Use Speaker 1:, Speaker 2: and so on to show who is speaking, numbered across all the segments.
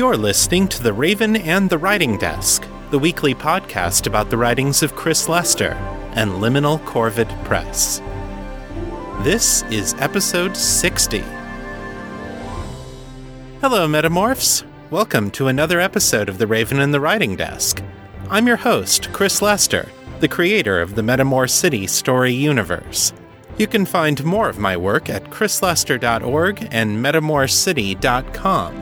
Speaker 1: You're listening to The Raven and the Writing Desk, the weekly podcast about the writings of Chris Lester and Liminal Corvid Press. This is episode 60. Hello, Metamorphs. Welcome to another episode of The Raven and the Writing Desk. I'm your host, Chris Lester, the creator of the Metamor City story universe. You can find more of my work at chrislester.org and metamorcity.com.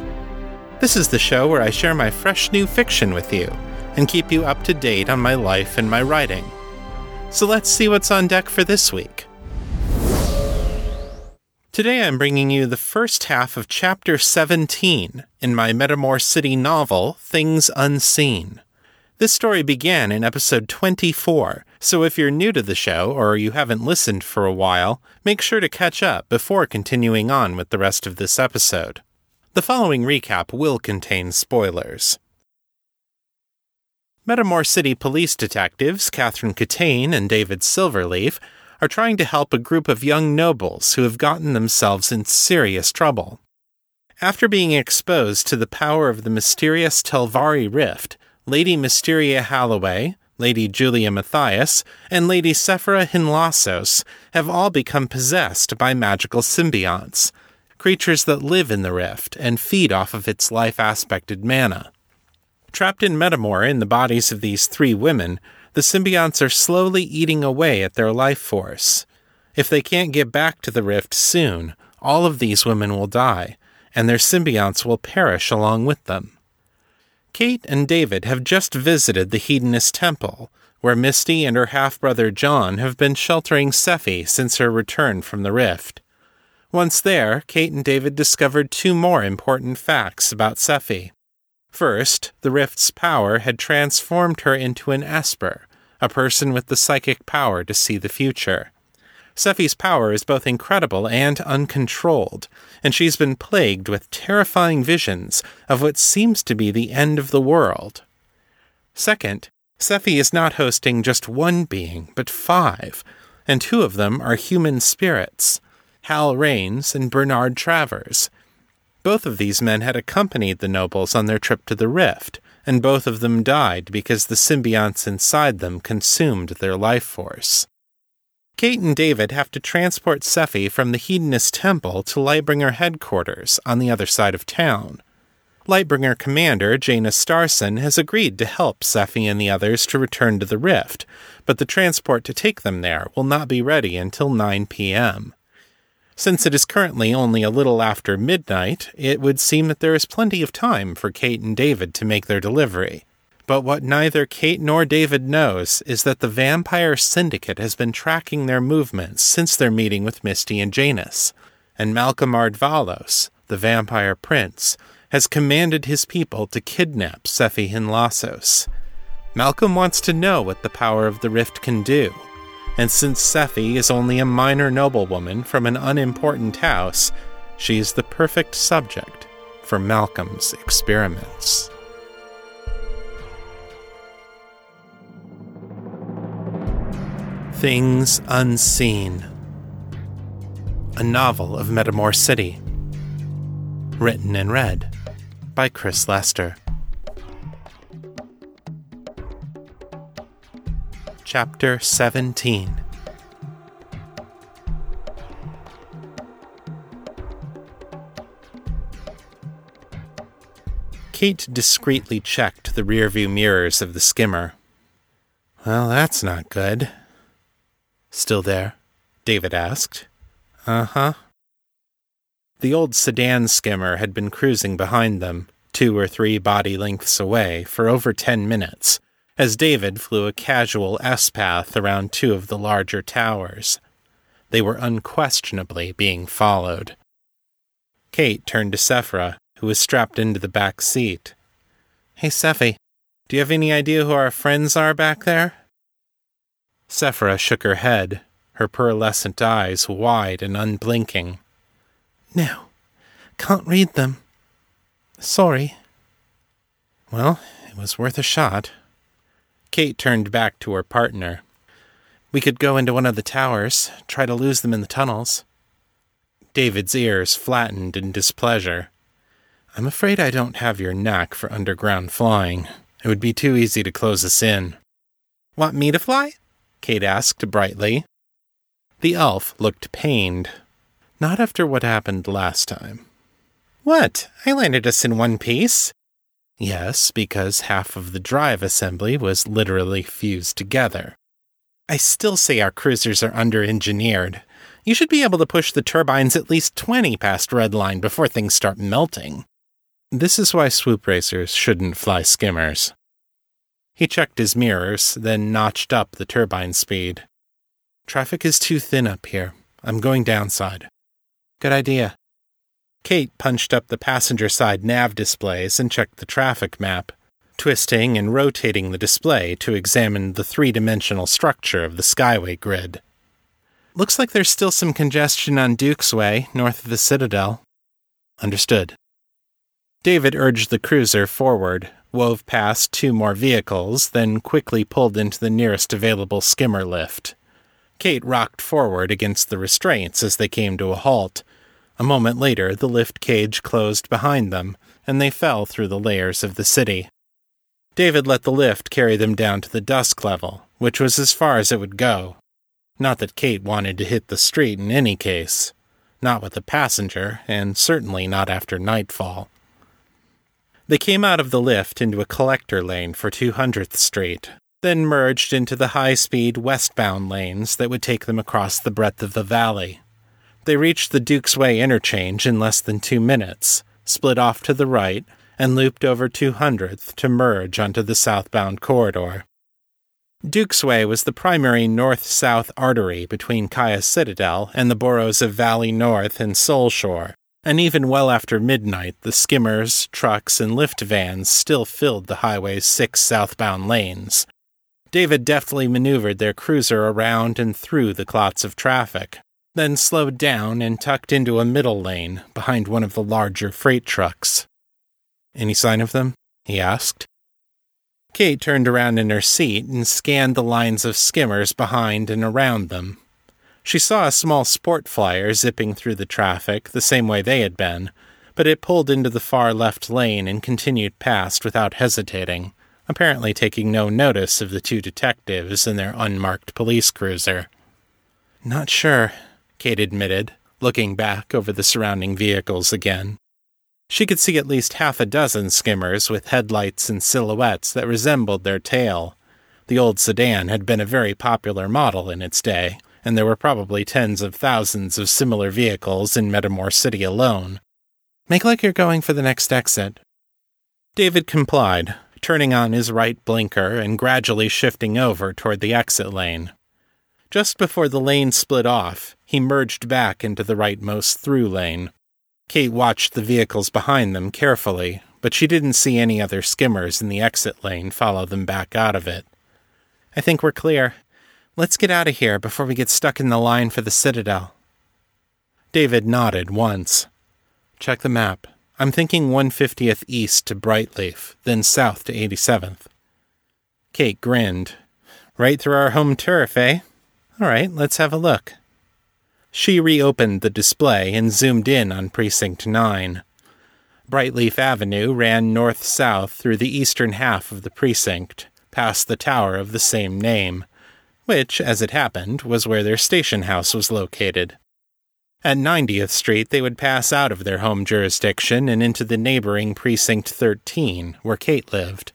Speaker 1: This is the show where I share my fresh new fiction with you and keep you up to date on my life and my writing. So let's see what's on deck for this week. Today I'm bringing you the first half of Chapter 17 in my Metamor City novel, Things Unseen. This story began in episode 24, so if you're new to the show or you haven't listened for a while, make sure to catch up before continuing on with the rest of this episode. The following recap will contain spoilers. Metamor City police detectives Catherine Catane and David Silverleaf are trying to help a group of young nobles who have gotten themselves in serious trouble. After being exposed to the power of the mysterious Telvari Rift, Lady Mysteria Halloway, Lady Julia Matthias, and Lady Sephora Hinlassos have all become possessed by magical symbionts creatures that live in the rift and feed off of its life aspected mana. Trapped in Metamor in the bodies of these three women, the symbionts are slowly eating away at their life force. If they can't get back to the rift soon, all of these women will die, and their symbionts will perish along with them. Kate and David have just visited the Hedonist Temple, where Misty and her half brother John have been sheltering Sephie since her return from the rift. Once there, Kate and David discovered two more important facts about Sephie. First, the rift's power had transformed her into an Esper, a person with the psychic power to see the future. Sephie's power is both incredible and uncontrolled, and she's been plagued with terrifying visions of what seems to be the end of the world. Second, Sephie is not hosting just one being, but five, and two of them are human spirits. Hal Raines and Bernard Travers. Both of these men had accompanied the nobles on their trip to the Rift, and both of them died because the symbionts inside them consumed their life force. Kate and David have to transport Sephie from the Hedonist Temple to Lightbringer headquarters on the other side of town. Lightbringer commander Jaina Starson has agreed to help Sephie and the others to return to the Rift, but the transport to take them there will not be ready until 9 p.m. Since it is currently only a little after midnight, it would seem that there is plenty of time for Kate and David to make their delivery. But what neither Kate nor David knows is that the Vampire Syndicate has been tracking their movements since their meeting with Misty and Janus, and Malcolm Ardvalos, the Vampire Prince, has commanded his people to kidnap Sephie Hinlassos. Malcolm wants to know what the power of the rift can do, and since Sephie is only a minor noblewoman from an unimportant house, she is the perfect subject for Malcolm's experiments. Things Unseen A novel of Metamor City. Written and read by Chris Lester. Chapter 17 Kate discreetly checked the rearview mirrors of the skimmer. Well, that's not good. Still there? David asked. Uh huh. The old sedan skimmer had been cruising behind them, two or three body lengths away, for over ten minutes as David flew a casual S path around two of the larger towers. They were unquestionably being followed. Kate turned to Sephora, who was strapped into the back seat. Hey, Sephie, do you have any idea who our friends are back there? Sephora shook her head, her pearlescent eyes wide and unblinking. No, can't read them. Sorry. Well, it was worth a shot. Kate turned back to her partner. We could go into one of the towers, try to lose them in the tunnels. David's ears flattened in displeasure. I'm afraid I don't have your knack for underground flying. It would be too easy to close us in. Want me to fly? Kate asked brightly. The elf looked pained. Not after what happened last time. What? I landed us in one piece. Yes, because half of the drive assembly was literally fused together. I still say our cruisers are under engineered. You should be able to push the turbines at least 20 past redline before things start melting. This is why swoop racers shouldn't fly skimmers. He checked his mirrors, then notched up the turbine speed. Traffic is too thin up here. I'm going downside. Good idea. Kate punched up the passenger side nav displays and checked the traffic map, twisting and rotating the display to examine the three dimensional structure of the Skyway grid. Looks like there's still some congestion on Duke's Way, north of the Citadel. Understood. David urged the cruiser forward, wove past two more vehicles, then quickly pulled into the nearest available skimmer lift. Kate rocked forward against the restraints as they came to a halt. A moment later, the lift cage closed behind them, and they fell through the layers of the city. David let the lift carry them down to the dusk level, which was as far as it would go. Not that Kate wanted to hit the street in any case. Not with a passenger, and certainly not after nightfall. They came out of the lift into a collector lane for 200th Street, then merged into the high speed westbound lanes that would take them across the breadth of the valley. They reached the Duke's Way interchange in less than two minutes, split off to the right, and looped over 200th to merge onto the southbound corridor. Duke's Way was the primary north south artery between Kaya Citadel and the boroughs of Valley North and Soulshore, and even well after midnight, the skimmers, trucks, and lift vans still filled the highway's six southbound lanes. David deftly maneuvered their cruiser around and through the clots of traffic, then slowed down and tucked into a middle lane behind one of the larger freight trucks. Any sign of them? he asked. Kate turned around in her seat and scanned the lines of skimmers behind and around them. She saw a small sport flyer zipping through the traffic the same way they had been, but it pulled into the far left lane and continued past without hesitating, apparently taking no notice of the two detectives and their unmarked police cruiser. Not sure, Kate admitted, looking back over the surrounding vehicles again. She could see at least half a dozen skimmers with headlights and silhouettes that resembled their tail. The old sedan had been a very popular model in its day, and there were probably tens of thousands of similar vehicles in Metamor City alone. Make like you're going for the next exit. David complied, turning on his right blinker and gradually shifting over toward the exit lane. Just before the lane split off, he merged back into the rightmost through lane. Kate watched the vehicles behind them carefully, but she didn't see any other skimmers in the exit lane follow them back out of it. I think we're clear, Let's get out of here before we get stuck in the line for the Citadel. David nodded once. Check the map. I'm thinking 150th east to Brightleaf, then south to 87th. Kate grinned. Right through our home turf, eh? All right, let's have a look. She reopened the display and zoomed in on Precinct 9. Brightleaf Avenue ran north south through the eastern half of the precinct, past the tower of the same name which, as it happened, was where their station house was located. At 90th Street, they would pass out of their home jurisdiction and into the neighboring Precinct 13, where Kate lived.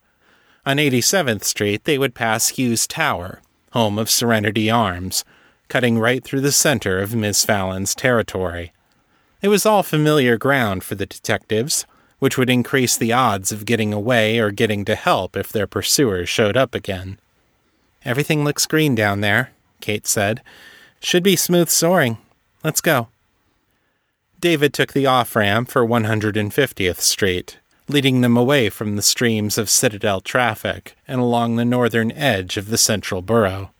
Speaker 1: On 87th Street, they would pass Hughes Tower, home of Serenity Arms, cutting right through the center of Miss Fallon's territory. It was all familiar ground for the detectives, which would increase the odds of getting away or getting to help if their pursuers showed up again. Everything looks green down there, Kate said. Should be smooth soaring. Let's go. David took the off ramp for 150th Street, leading them away from the streams of Citadel traffic and along the northern edge of the central borough.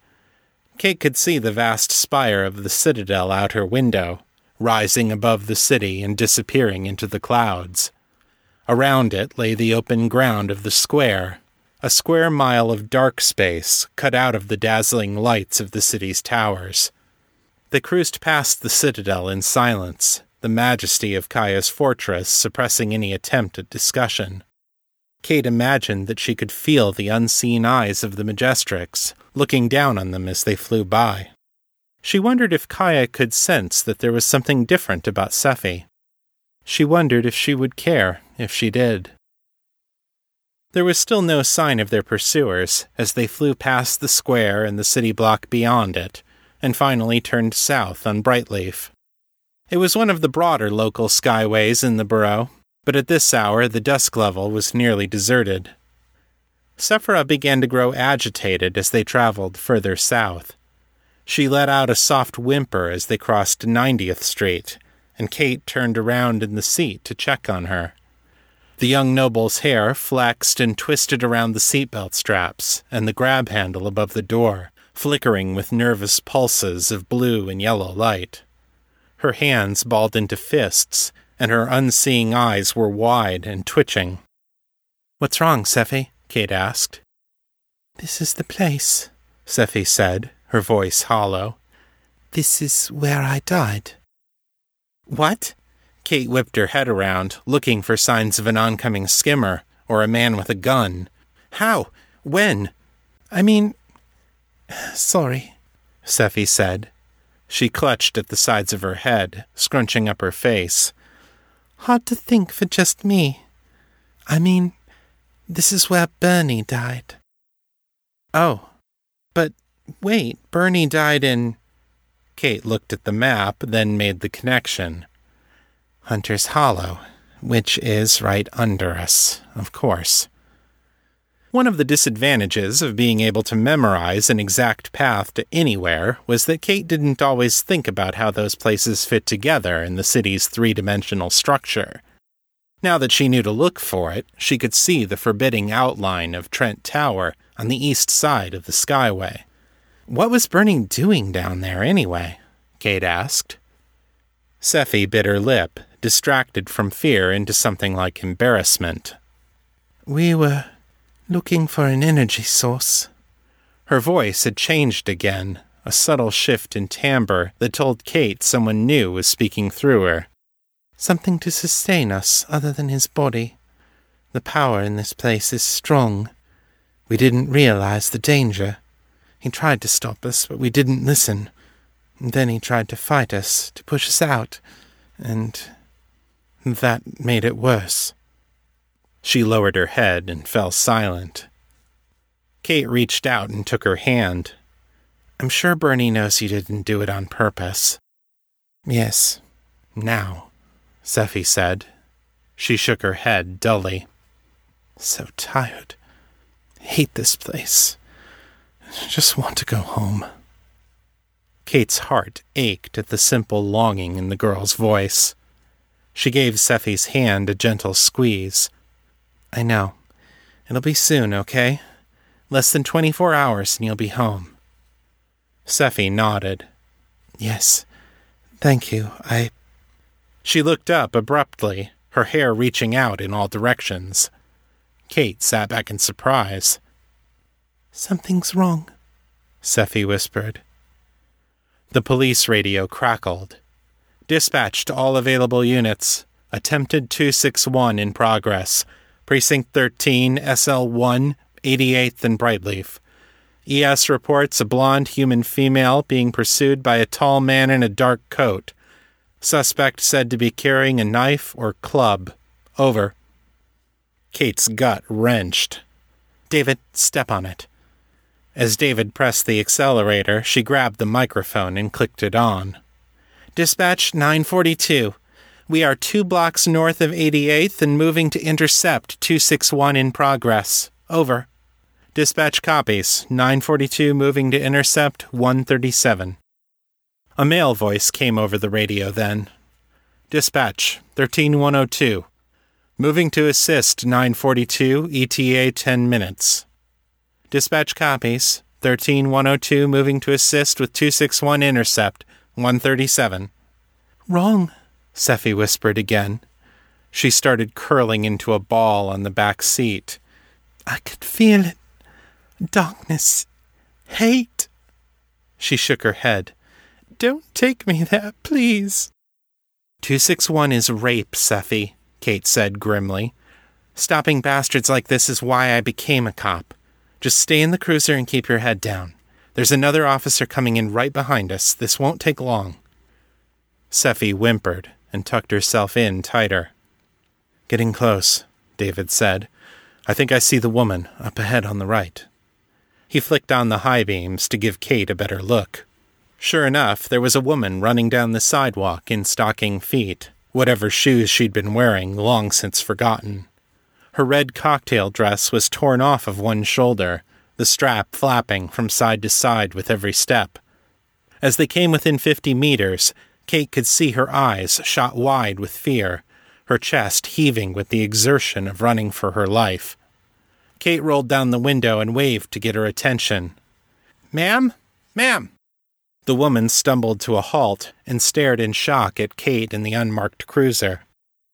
Speaker 1: Kate could see the vast spire of the Citadel out her window, rising above the city and disappearing into the clouds. Around it lay the open ground of the square, a square mile of dark space cut out of the dazzling lights of the city's towers. They cruised past the citadel in silence, the majesty of Kaya's fortress suppressing any attempt at discussion. Kate imagined that she could feel the unseen eyes of the Majestrix looking down on them as they flew by. She wondered if Kaya could sense that there was something different about Sephie. She wondered if she would care if she did. There was still no sign of their pursuers as they flew past the square and the city block beyond it, and finally turned south on Brightleaf. It was one of the broader local skyways in the borough, but at this hour the dusk level was nearly deserted. Sephora began to grow agitated as they traveled further south. She let out a soft whimper as they crossed 90th Street, and Kate turned around in the seat to check on her. The young noble's hair flexed and twisted around the seatbelt straps and the grab handle above the door, flickering with nervous pulses of blue and yellow light. Her hands balled into fists, and her unseeing eyes were wide and twitching. What's wrong, Sephie? Kate asked.
Speaker 2: This is the place,
Speaker 1: Sephie said, her voice hollow.
Speaker 2: This is where I died.
Speaker 1: What? Kate whipped her head around, looking for signs of an oncoming skimmer or a man with a gun. How? When?
Speaker 2: I mean. Sorry,
Speaker 1: Sephie said. She clutched at the sides of her head, scrunching up her face.
Speaker 2: Hard to think for just me. I mean, this is where Bernie died.
Speaker 1: Oh, but wait, Bernie died in. Kate looked at the map, then made the connection. Hunter's Hollow, which is right under us, of course. One of the disadvantages of being able to memorize an exact path to anywhere was that Kate didn't always think about how those places fit together in the city's three dimensional structure. Now that she knew to look for it, she could see the forbidding outline of Trent Tower on the east side of the Skyway. What was Bernie doing down there, anyway? Kate asked. Sephie bit her lip, distracted from fear into something like embarrassment.
Speaker 2: We were looking for an energy source.
Speaker 1: Her voice had changed again, a subtle shift in timbre that told Kate someone new was speaking through her.
Speaker 2: Something to sustain us other than his body. The power in this place is strong. We didn't realize the danger. He tried to stop us, but we didn't listen. And then he tried to fight us, to push us out, and that made it worse.
Speaker 1: She lowered her head and fell silent. Kate reached out and took her hand. I'm sure Bernie knows you didn't do it on purpose.
Speaker 2: Yes,
Speaker 1: now, Sephie said. She shook her head dully.
Speaker 2: So tired. Hate this place. Just want to go home.
Speaker 1: Kate's heart ached at the simple longing in the girl's voice. She gave Sephie's hand a gentle squeeze.
Speaker 2: I know. It'll be soon, okay? Less than 24 hours and you'll be home.
Speaker 1: Sephie nodded.
Speaker 2: Yes. Thank you. I.
Speaker 1: She looked up abruptly, her hair reaching out in all directions. Kate sat back in surprise.
Speaker 2: Something's wrong,
Speaker 1: Sephie whispered. The police radio crackled. Dispatched all available units. Attempted 261 in progress. Precinct 13, SL1, 88th and Brightleaf. ES reports a blonde human female being pursued by a tall man in a dark coat. Suspect said to be carrying a knife or club. Over. Kate's gut wrenched. David, step on it. As David pressed the accelerator, she grabbed the microphone and clicked it on. Dispatch 942. We are two blocks north of 88th and moving to intercept 261 in progress. Over. Dispatch copies. 942 moving to intercept 137. A male voice came over the radio then. Dispatch 13102. Moving to assist 942 ETA 10 minutes. Dispatch copies. 13102 moving to assist with 261 intercept 137.
Speaker 2: Wrong,
Speaker 1: Sephie whispered again. She started curling into a ball on the back seat.
Speaker 2: I could feel it. Darkness. Hate.
Speaker 1: She shook her head.
Speaker 2: Don't take me there, please.
Speaker 1: 261 is rape, Sephie, Kate said grimly. Stopping bastards like this is why I became a cop. Just stay in the cruiser and keep your head down. There's another officer coming in right behind us. This won't take long. Sephie whimpered and tucked herself in tighter. Getting close, David said. I think I see the woman up ahead on the right. He flicked on the high beams to give Kate a better look. Sure enough, there was a woman running down the sidewalk in stocking feet, whatever shoes she'd been wearing long since forgotten. Her red cocktail dress was torn off of one shoulder, the strap flapping from side to side with every step. As they came within fifty meters, Kate could see her eyes shot wide with fear, her chest heaving with the exertion of running for her life. Kate rolled down the window and waved to get her attention. Ma'am? Ma'am! The woman stumbled to a halt and stared in shock at Kate and the unmarked cruiser.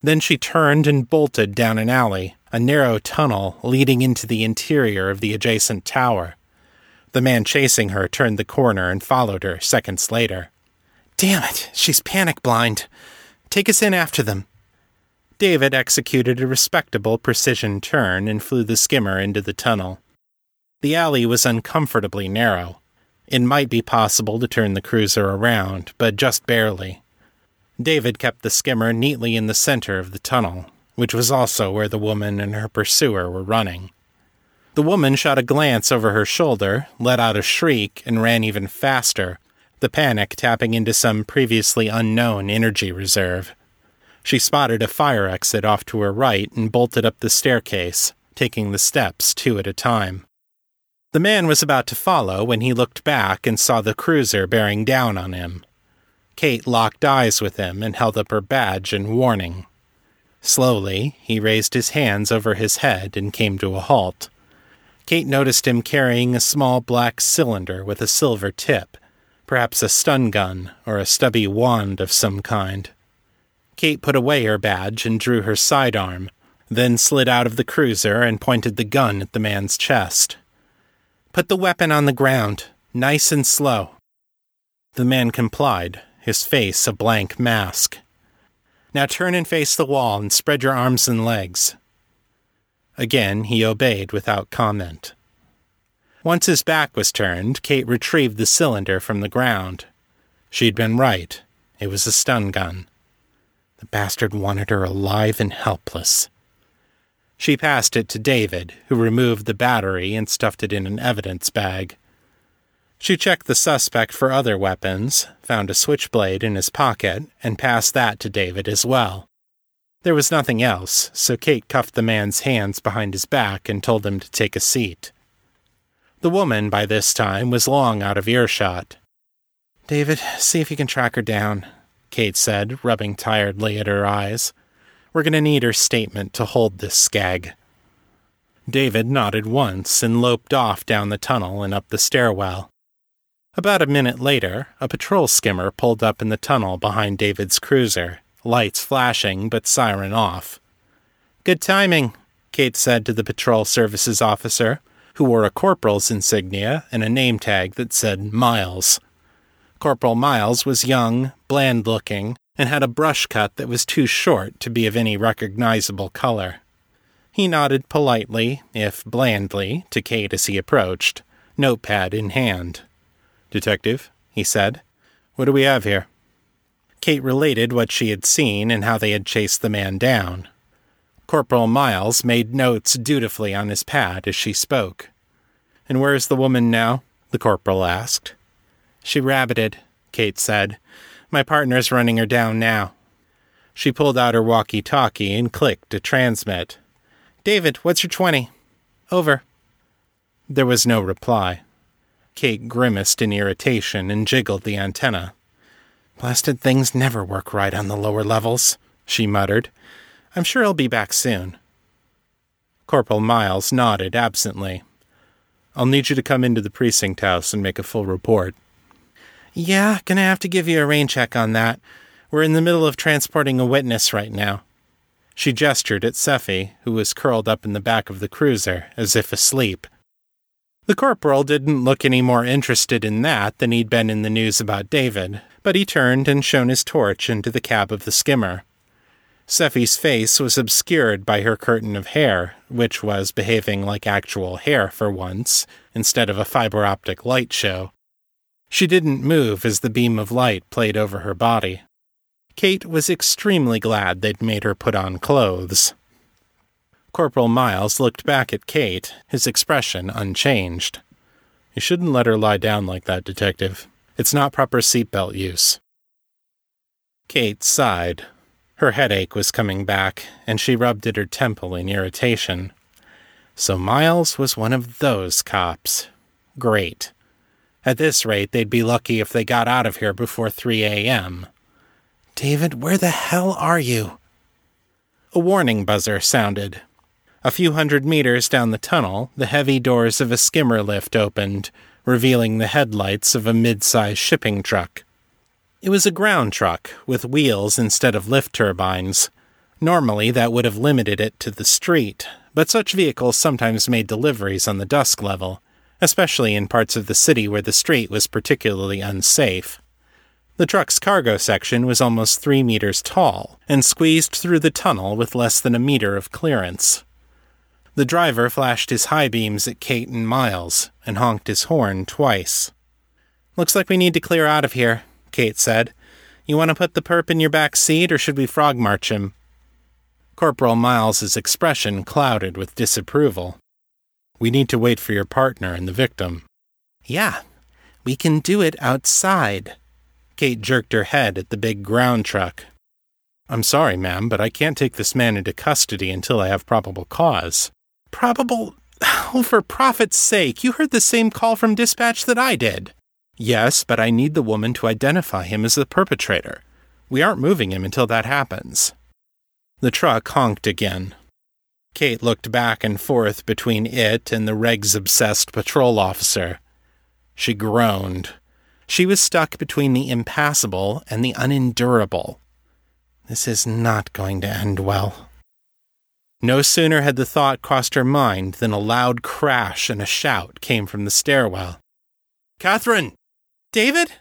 Speaker 1: Then she turned and bolted down an alley, a narrow tunnel leading into the interior of the adjacent tower. The man chasing her turned the corner and followed her seconds later. Damn it, she's panic blind. Take us in after them. David executed a respectable precision turn and flew the skimmer into the tunnel. The alley was uncomfortably narrow. It might be possible to turn the cruiser around, but just barely. David kept the skimmer neatly in the center of the tunnel, which was also where the woman and her pursuer were running. The woman shot a glance over her shoulder, let out a shriek, and ran even faster, the panic tapping into some previously unknown energy reserve. She spotted a fire exit off to her right and bolted up the staircase, taking the steps two at a time. The man was about to follow when he looked back and saw the cruiser bearing down on him. Kate locked eyes with him and held up her badge in warning. Slowly, he raised his hands over his head and came to a halt. Kate noticed him carrying a small black cylinder with a silver tip, perhaps a stun gun or a stubby wand of some kind. Kate put away her badge and drew her sidearm, then slid out of the cruiser and pointed the gun at the man's chest. Put the weapon on the ground, nice and slow. The man complied, his face a blank mask. Now turn and face the wall and spread your arms and legs. Again, he obeyed without comment. Once his back was turned, Kate retrieved the cylinder from the ground. She'd been right. It was a stun gun. The bastard wanted her alive and helpless. She passed it to David, who removed the battery and stuffed it in an evidence bag. She checked the suspect for other weapons, found a switchblade in his pocket, and passed that to David as well. There was nothing else, so Kate cuffed the man's hands behind his back and told him to take a seat. The woman, by this time, was long out of earshot. David, see if you can track her down, Kate said, rubbing tiredly at her eyes. We're going to need her statement to hold this skag. David nodded once and loped off down the tunnel and up the stairwell. About a minute later, a patrol skimmer pulled up in the tunnel behind David's cruiser, lights flashing but siren off. Good timing, Kate said to the patrol services officer, who wore a corporal's insignia and a name tag that said Miles. Corporal Miles was young, bland looking, and had a brush cut that was too short to be of any recognizable color. He nodded politely, if blandly, to Kate as he approached, notepad in hand. Detective, he said. What do we have here? Kate related what she had seen and how they had chased the man down. Corporal Miles made notes dutifully on his pad as she spoke. And where is the woman now? the corporal asked. She rabbited, Kate said. My partner's running her down now. She pulled out her walkie talkie and clicked to transmit. David, what's your 20? Over. There was no reply. Kate grimaced in irritation and jiggled the antenna. Blasted things never work right on the lower levels, she muttered. I'm sure he'll be back soon. Corporal Miles nodded absently. I'll need you to come into the precinct house and make a full report. Yeah, gonna have to give you a rain check on that. We're in the middle of transporting a witness right now. She gestured at Sephie, who was curled up in the back of the cruiser, as if asleep. The corporal didn't look any more interested in that than he'd been in the news about David, but he turned and shone his torch into the cab of the skimmer. Sephie's face was obscured by her curtain of hair, which was behaving like actual hair for once, instead of a fiber optic light show. She didn't move as the beam of light played over her body. Kate was extremely glad they'd made her put on clothes. Corporal Miles looked back at Kate, his expression unchanged. You shouldn't let her lie down like that, Detective. It's not proper seatbelt use. Kate sighed. Her headache was coming back, and she rubbed at her temple in irritation. So Miles was one of those cops. Great. At this rate, they'd be lucky if they got out of here before 3 a.m.
Speaker 2: David, where the hell are you?
Speaker 1: A warning buzzer sounded. A few hundred meters down the tunnel, the heavy doors of a skimmer lift opened, revealing the headlights of a mid sized shipping truck. It was a ground truck, with wheels instead of lift turbines. Normally, that would have limited it to the street, but such vehicles sometimes made deliveries on the dusk level, especially in parts of the city where the street was particularly unsafe. The truck's cargo section was almost three meters tall and squeezed through the tunnel with less than a meter of clearance. The driver flashed his high beams at Kate and Miles and honked his horn twice. Looks like we need to clear out of here, Kate said. You want to put the perp in your back seat, or should we frog march him? Corporal Miles's expression clouded with disapproval. We need to wait for your partner and the victim.
Speaker 2: Yeah, we can do it outside.
Speaker 1: Kate jerked her head at the big ground truck. I'm sorry, ma'am, but I can't take this man into custody until I have probable cause.
Speaker 2: Probable? Oh, for Prophet's sake, you heard the same call from dispatch that I did.
Speaker 1: Yes, but I need the woman to identify him as the perpetrator. We aren't moving him until that happens. The truck honked again. Kate looked back and forth between it and the regs obsessed patrol officer. She groaned. She was stuck between the impassable and the unendurable. This is not going to end well. No sooner had the thought crossed her mind than a loud crash and a shout came from the stairwell. Catherine!
Speaker 2: David?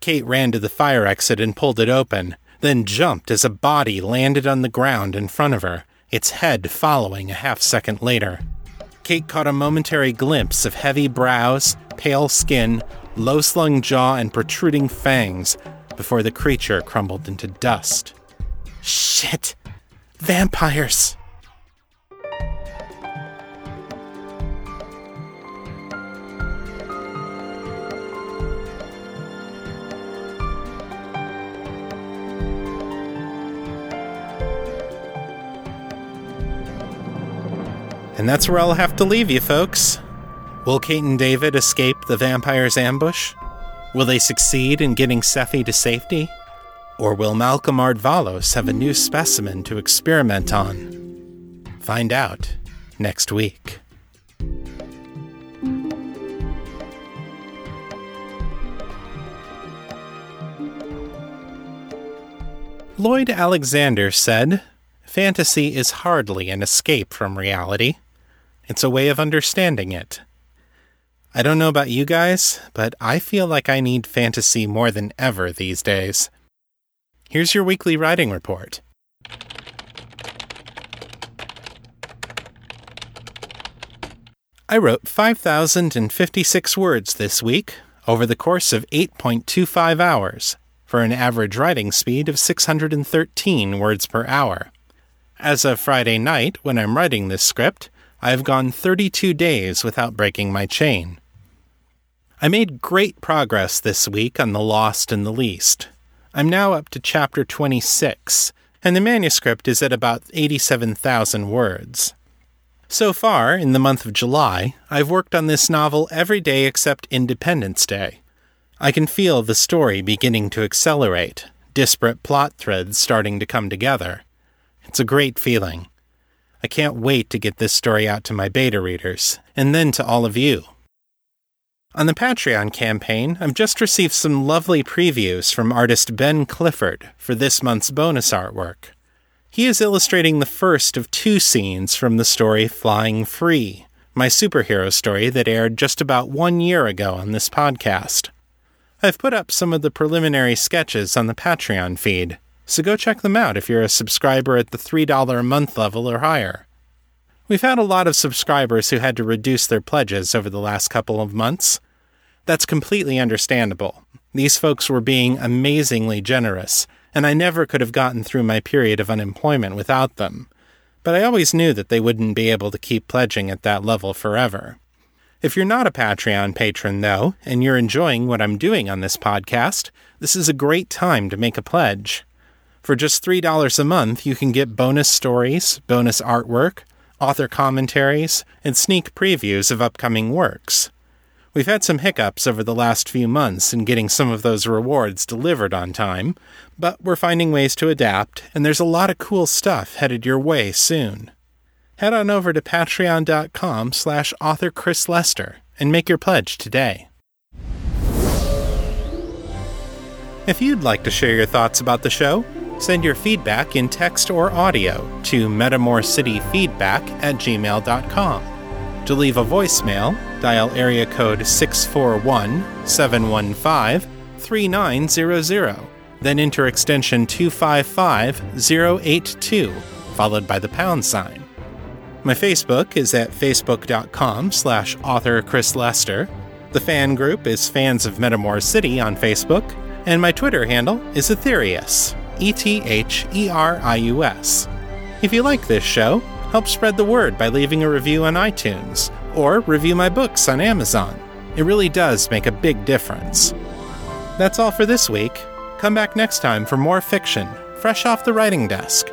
Speaker 1: Kate ran to the fire exit and pulled it open, then jumped as a body landed on the ground in front of her, its head following a half second later. Kate caught a momentary glimpse of heavy brows, pale skin, low slung jaw, and protruding fangs before the creature crumbled into dust.
Speaker 2: Shit! Vampires!
Speaker 1: And that's where I'll have to leave you, folks. Will Kate and David escape the vampire's ambush? Will they succeed in getting Sephie to safety? Or will Malcolm Ardvalos have a new specimen to experiment on? Find out next week. Lloyd Alexander said, Fantasy is hardly an escape from reality. It's a way of understanding it. I don't know about you guys, but I feel like I need fantasy more than ever these days. Here's your weekly writing report. I wrote 5,056 words this week over the course of 8.25 hours for an average writing speed of 613 words per hour. As of Friday night, when I'm writing this script, I have gone 32 days without breaking my chain. I made great progress this week on The Lost and the Least. I'm now up to chapter 26, and the manuscript is at about 87,000 words. So far, in the month of July, I've worked on this novel every day except Independence Day. I can feel the story beginning to accelerate, disparate plot threads starting to come together. It's a great feeling. I can't wait to get this story out to my beta readers, and then to all of you. On the Patreon campaign, I've just received some lovely previews from artist Ben Clifford for this month's bonus artwork. He is illustrating the first of two scenes from the story Flying Free, my superhero story that aired just about one year ago on this podcast. I've put up some of the preliminary sketches on the Patreon feed, so go check them out if you're a subscriber at the $3 a month level or higher. We've had a lot of subscribers who had to reduce their pledges over the last couple of months. That's completely understandable. These folks were being amazingly generous, and I never could have gotten through my period of unemployment without them. But I always knew that they wouldn't be able to keep pledging at that level forever. If you're not a Patreon patron, though, and you're enjoying what I'm doing on this podcast, this is a great time to make a pledge. For just $3 a month, you can get bonus stories, bonus artwork, author commentaries, and sneak previews of upcoming works. We've had some hiccups over the last few months in getting some of those rewards delivered on time, but we're finding ways to adapt, and there's a lot of cool stuff headed your way soon. Head on over to patreon.com slash author Chris Lester and make your pledge today. If you'd like to share your thoughts about the show, Send your feedback in text or audio to metamorcityfeedback at gmail.com. To leave a voicemail, dial area code 641 715 3900, then enter extension 255082, followed by the pound sign. My Facebook is at facebook.com slash author Chris Lester. The fan group is Fans of Metamor City on Facebook, and my Twitter handle is Etherius. E T H E R I U S. If you like this show, help spread the word by leaving a review on iTunes or review my books on Amazon. It really does make a big difference. That's all for this week. Come back next time for more fiction, fresh off the writing desk.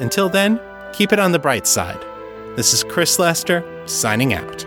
Speaker 1: Until then, keep it on the bright side. This is Chris Lester, signing out.